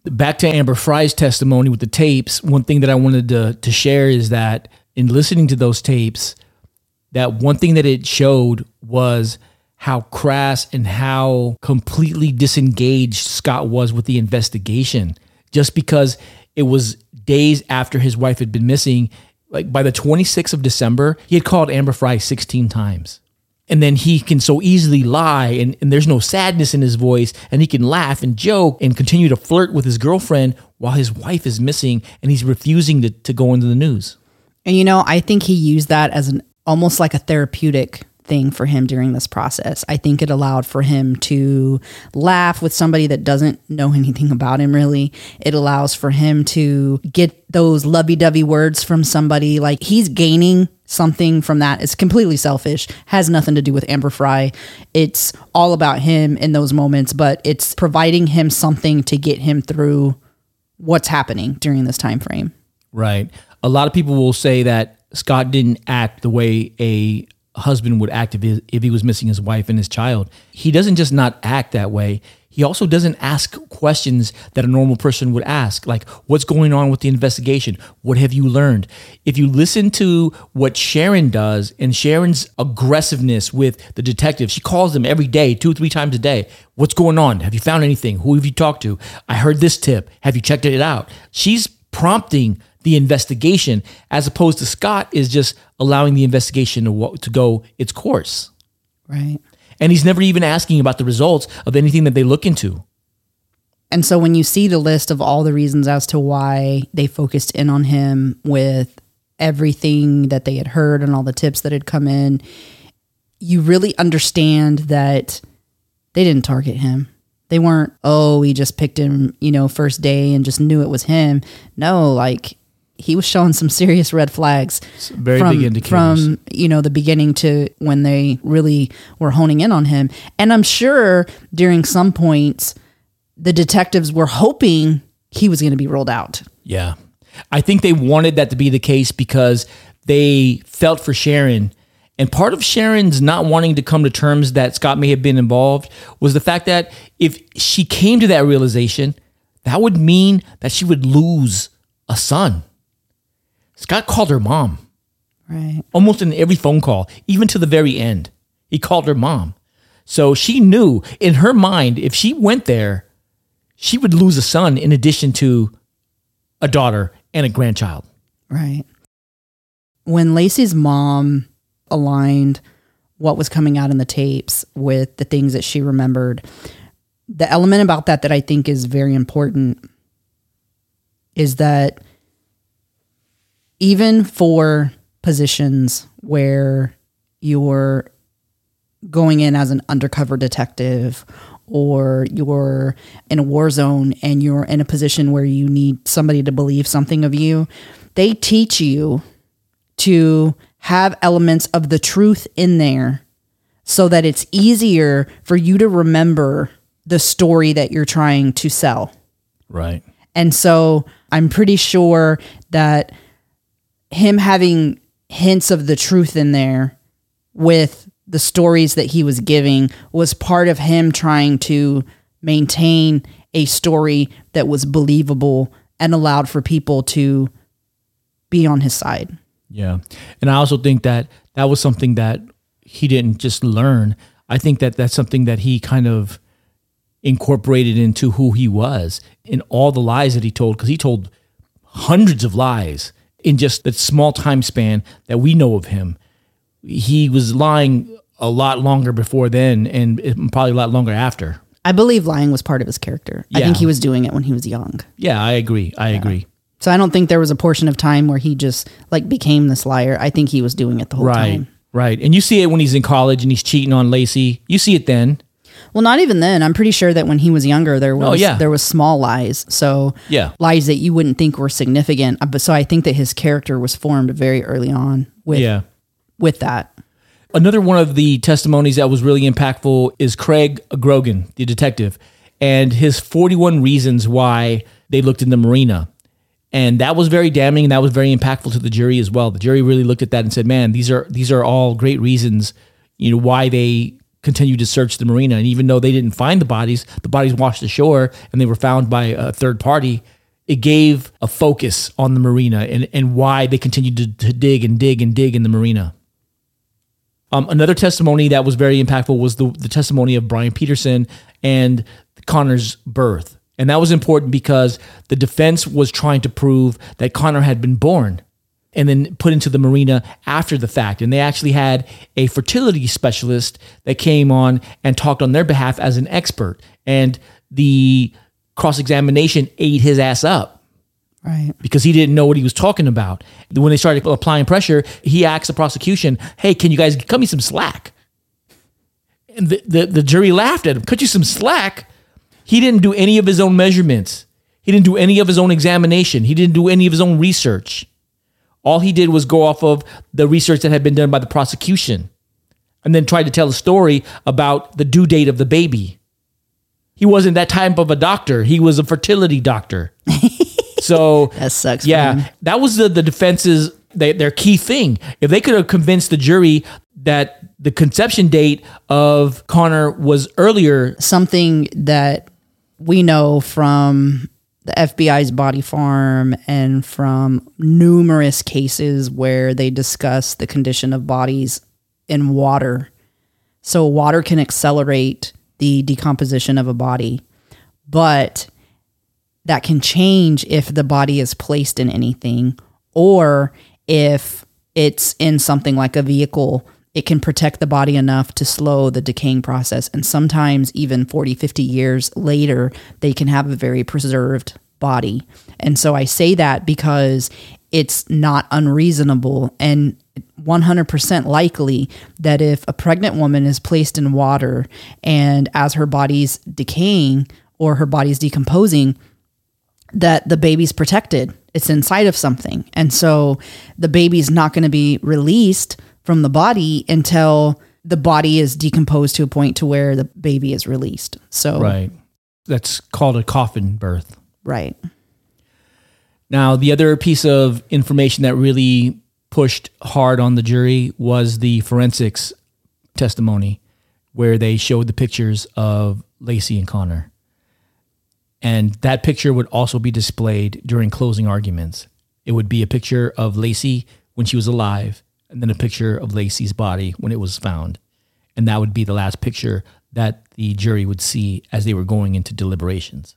Back to Amber Frey's testimony with the tapes, one thing that I wanted to, to share is that in listening to those tapes, that one thing that it showed was how crass and how completely disengaged Scott was with the investigation. Just because it was days after his wife had been missing, like by the 26th of December, he had called Amber Frey 16 times and then he can so easily lie and, and there's no sadness in his voice. And he can laugh and joke and continue to flirt with his girlfriend while his wife is missing and he's refusing to, to go into the news.
And you know, I think he used that as an almost like a therapeutic thing for him during this process. I think it allowed for him to laugh with somebody that doesn't know [LAUGHS] anything about him really. It allows for him to get those lovey-dovey words from somebody like he's gaining something from that. It's completely selfish, has nothing to do with Amber Frey. It's all about him in those moments, but it's providing him something to get him through what's happening during this time frame.
right a lot of people will say that scott didn't act the way a husband would act if he, if he was missing his wife and his child. He doesn't just not act that way. He also doesn't ask questions that a normal person would ask like what's going on with the investigation? What have you learned? If you listen to what sharon does and sharon's aggressiveness with the detective she calls them every day two or three times a day. What's going on? Have you found anything? Who have you talked to? I heard this tip. Have you checked it out? She's prompting the investigation as opposed to scott is just allowing the investigation to, to go its course
Right.
and he's never even asking about the results of anything that they look into
And so when you see the list of all the reasons as to why they focused in on him with everything that they had heard and all the tips that had come in, you really understand that they didn't target him. They weren't, oh, we just picked him, you know, first day and just knew it was him. No, like he was showing some serious red flags
very
from, from you know the beginning to when they really were honing in on him. And I'm sure during some points the detectives were hoping he was going to be rolled out.
Yeah. I think they wanted that to be the case because they felt for Sharon. And part of Sharon's not wanting to come to terms that Scott may have been involved was the fact that if she came to that realization, that would mean that she would lose a son. Scott called her mom.
Right.
Almost in every phone call, even to the very end, he called her mom. So she knew in her mind, if she went there, she would lose a son in addition to a daughter and a grandchild.
Right. When Lacey's mom aligned what was coming out in the tapes with the things that she remembered, the element about that that I think is very important is that even for positions where you're going in as an undercover detective or you're in a war zone and you're in a position where you need somebody to believe something of you, they teach you to have elements of the truth in there so that it's easier for you to remember the story that you're trying to sell.
Right.
And so I'm pretty sure that him having hints of the truth in there with the stories that he was giving was part of him trying to maintain a story that was believable and allowed for people to be on his side.
Yeah. And I also think that that was something that he didn't just learn. I think that that's something that he kind of incorporated into who he was in all the lies that he told, because he told hundreds of lies in just that small time span that we know of him. He was lying a lot longer before then and probably a lot longer after.
I believe lying was part of his character. I think he was doing it when he was young.
Yeah, I agree. I agree.
So I don't think there was a portion of time where he just like became this liar. I think he was doing it the whole
Right.
time.
Right. And you see it when he's in college and he's cheating on Laci. You see it then.
Well, not even then. I'm pretty sure that when he was younger, there was
Oh, yeah.
there was small lies. So
Yeah.
lies that you wouldn't think were significant. Uh, But so I think that his character was formed very early on with
yeah.
with that.
Another one of the testimonies that was really impactful is Craig Grogan, the detective, and his 41 reasons why they looked in the marina. And that was very damning and that was very impactful to the jury as well. The jury really looked at that and said, "Man, these are these are all great reasons, you know, why they continued to search the marina. And even though they didn't find the bodies, the bodies washed ashore and they were found by a third party. It gave a focus on the marina and, and why they continued to, to dig and dig and dig in the marina. Um, another testimony that was very impactful was the, the testimony of Brian Peterson and Conner's birth. And that was important because the defense was trying to prove that Conner had been born and then put into the marina after the fact. And they actually had a fertility specialist that came on and talked on their behalf as an expert. And the cross examination ate his ass up
Right.
because he didn't know what he was talking about. When they started applying pressure, he asked the prosecution, "Hey, can you guys cut me some slack?" And the, the, the jury laughed at him. Cut you some slack? He didn't do any of his own measurements. He didn't do any of his own examination. He didn't do any of his own research. All he did was go off of the research that had been done by the prosecution and then tried to tell a story about the due date of the baby. He wasn't that type of a doctor. He was a fertility doctor. [LAUGHS] So
that sucks.
Yeah, that was the the defense's they, their key thing. If they could have convinced the jury that the conception date of Conner was earlier,
something that we know from the FBI's body farm and from numerous cases where they discuss the condition of bodies in water. So, water can accelerate the decomposition of a body, but that can change if the body is placed in anything or if it's in something like a vehicle it can protect the body enough to slow the decaying process and sometimes even 40 50 years later they can have a very preserved body and so i say that because it's not unreasonable and 100% likely that if a pregnant woman is placed in water and as her body's decaying or her body's decomposing that the baby's protected. It's inside of something. And so the baby's not going to be released from the body until the body is decomposed to a point to where the baby is released. So
right? That's called a coffin birth.
right.
Now, the other piece of information that really pushed hard on the jury was the forensics testimony, where they showed the pictures of Laci and Conner. And that picture would also be displayed during closing arguments. It would be a picture of Laci when she was alive, and then a picture of Laci's body when it was found. And that would be the last picture that the jury would see as they were going into deliberations.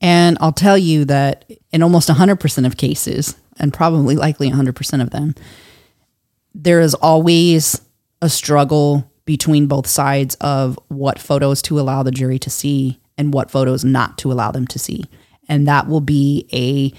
And I'll tell you that in almost 100% of cases, and probably likely 100% of them, there is always a struggle between both sides of what photos to allow the jury to see and what photos not to allow them to see. And that will be a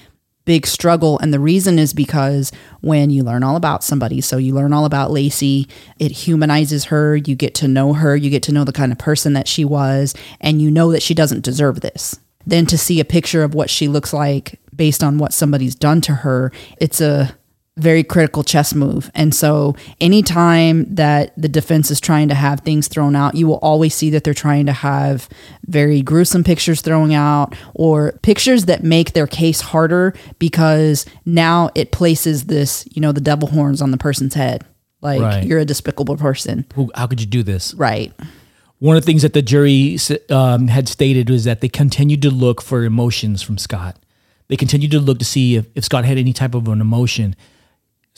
big struggle. And the reason is because when you learn all about somebody, so you learn all about Laci, it humanizes her. You get to know her. You get to know the kind of person that she was, and you know that she doesn't deserve this. Then to see a picture of what she looks like based on what somebody's done to her, it's a very critical chess move. And so anytime that the defense is trying to have things thrown out, you will always see that they're trying to have very gruesome pictures thrown out or pictures that make their case harder because now it places this, you know, the devil horns on the person's head. Like
Right.
you're a despicable person.
Who, how could you do this?
Right.
One of the things that the jury um, had stated was that they continued to look for emotions from Scott. They continued to look to see if, if Scott had any type of an emotion.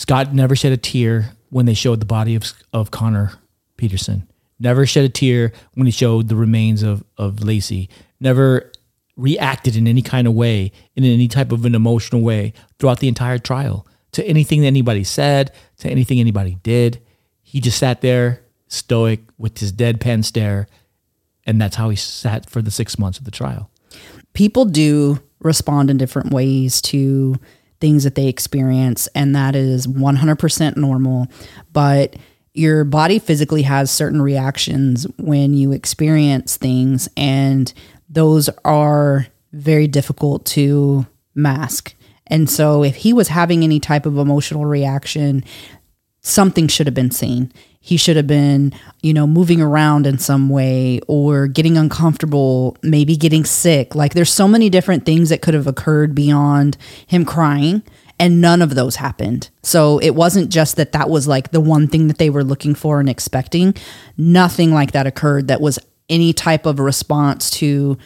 Scott never shed a tear when they showed the body of, of Conner Peterson. Never shed a tear when he showed the remains of, of Laci. Never reacted in any kind of way, in any type of an emotional way throughout the entire trial to anything that anybody said, to anything anybody did. He just sat there stoic with his deadpan stare. And that's how he sat for the six months of the trial.
people do respond in different ways to things that they experience and that is 100% normal. But your body physically has certain reactions when you experience things and those are very difficult to mask. And so if he was having any type of emotional reaction something should have been seen. He should have been, you know, moving around in some way or getting uncomfortable, maybe getting sick. Like there's so many different things that could have occurred beyond him crying and none of those happened. So it wasn't just that that was like the one thing that they were looking for and expecting. Nothing like that occurred that was any type of response to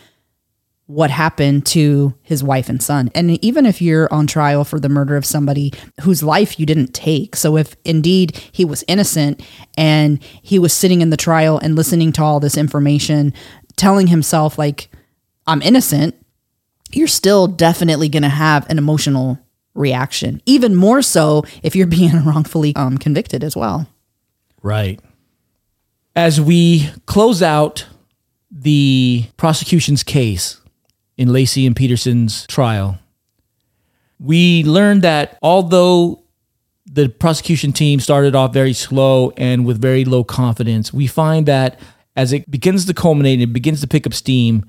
what happened to his wife and son. And even if you're on trial for the murder of somebody whose life you didn't take, so if indeed he was innocent and he was sitting in the trial and listening to all this information, telling himself, like, I'm innocent, you're still definitely going to have an emotional reaction. Even more so if you're [LAUGHS] being wrongfully um, convicted as well.
Right. As we close out the prosecution's case in Laci and Peterson's trial, we learned that although the prosecution team started off very slow and with very low confidence, we find that as it begins to culminate and it begins to pick up steam,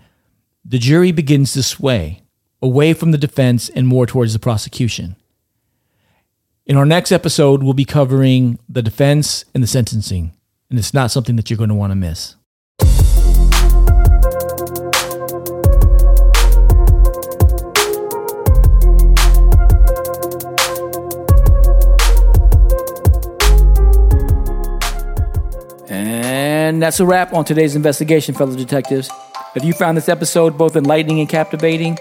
the jury begins to sway away from the defense and more towards the prosecution. In our next episode, we'll be covering the defense and the sentencing, and it's not something that you're going to want to miss. And that's a wrap on today's investigation, fellow detectives. If you found this episode both enlightening and captivating,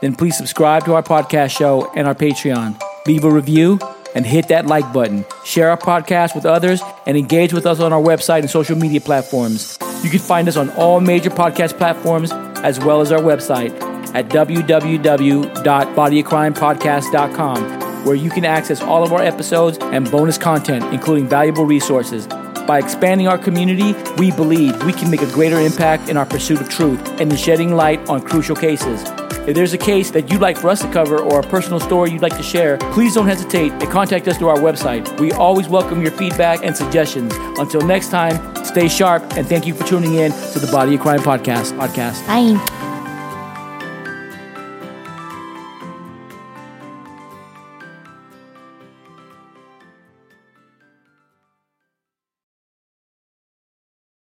then please subscribe to our podcast show and our Patreon. Leave a review and hit that like button. Share our podcast with others and engage with us on our website and social media platforms. You can find us on all major podcast platforms as well as our website at www.bodyofcrimepodcast.com, where you can access all of our episodes and bonus content, including valuable resources. By expanding our community, we believe we can make a greater impact in our pursuit of truth and in shedding light on crucial cases. If there's a case that you'd like for us to cover or a personal story you'd like to share, please don't hesitate and contact us through our website. We always welcome your feedback and suggestions. Until next time, stay sharp and thank you for tuning in to the Body of Crime podcast. Podcast.
Bye.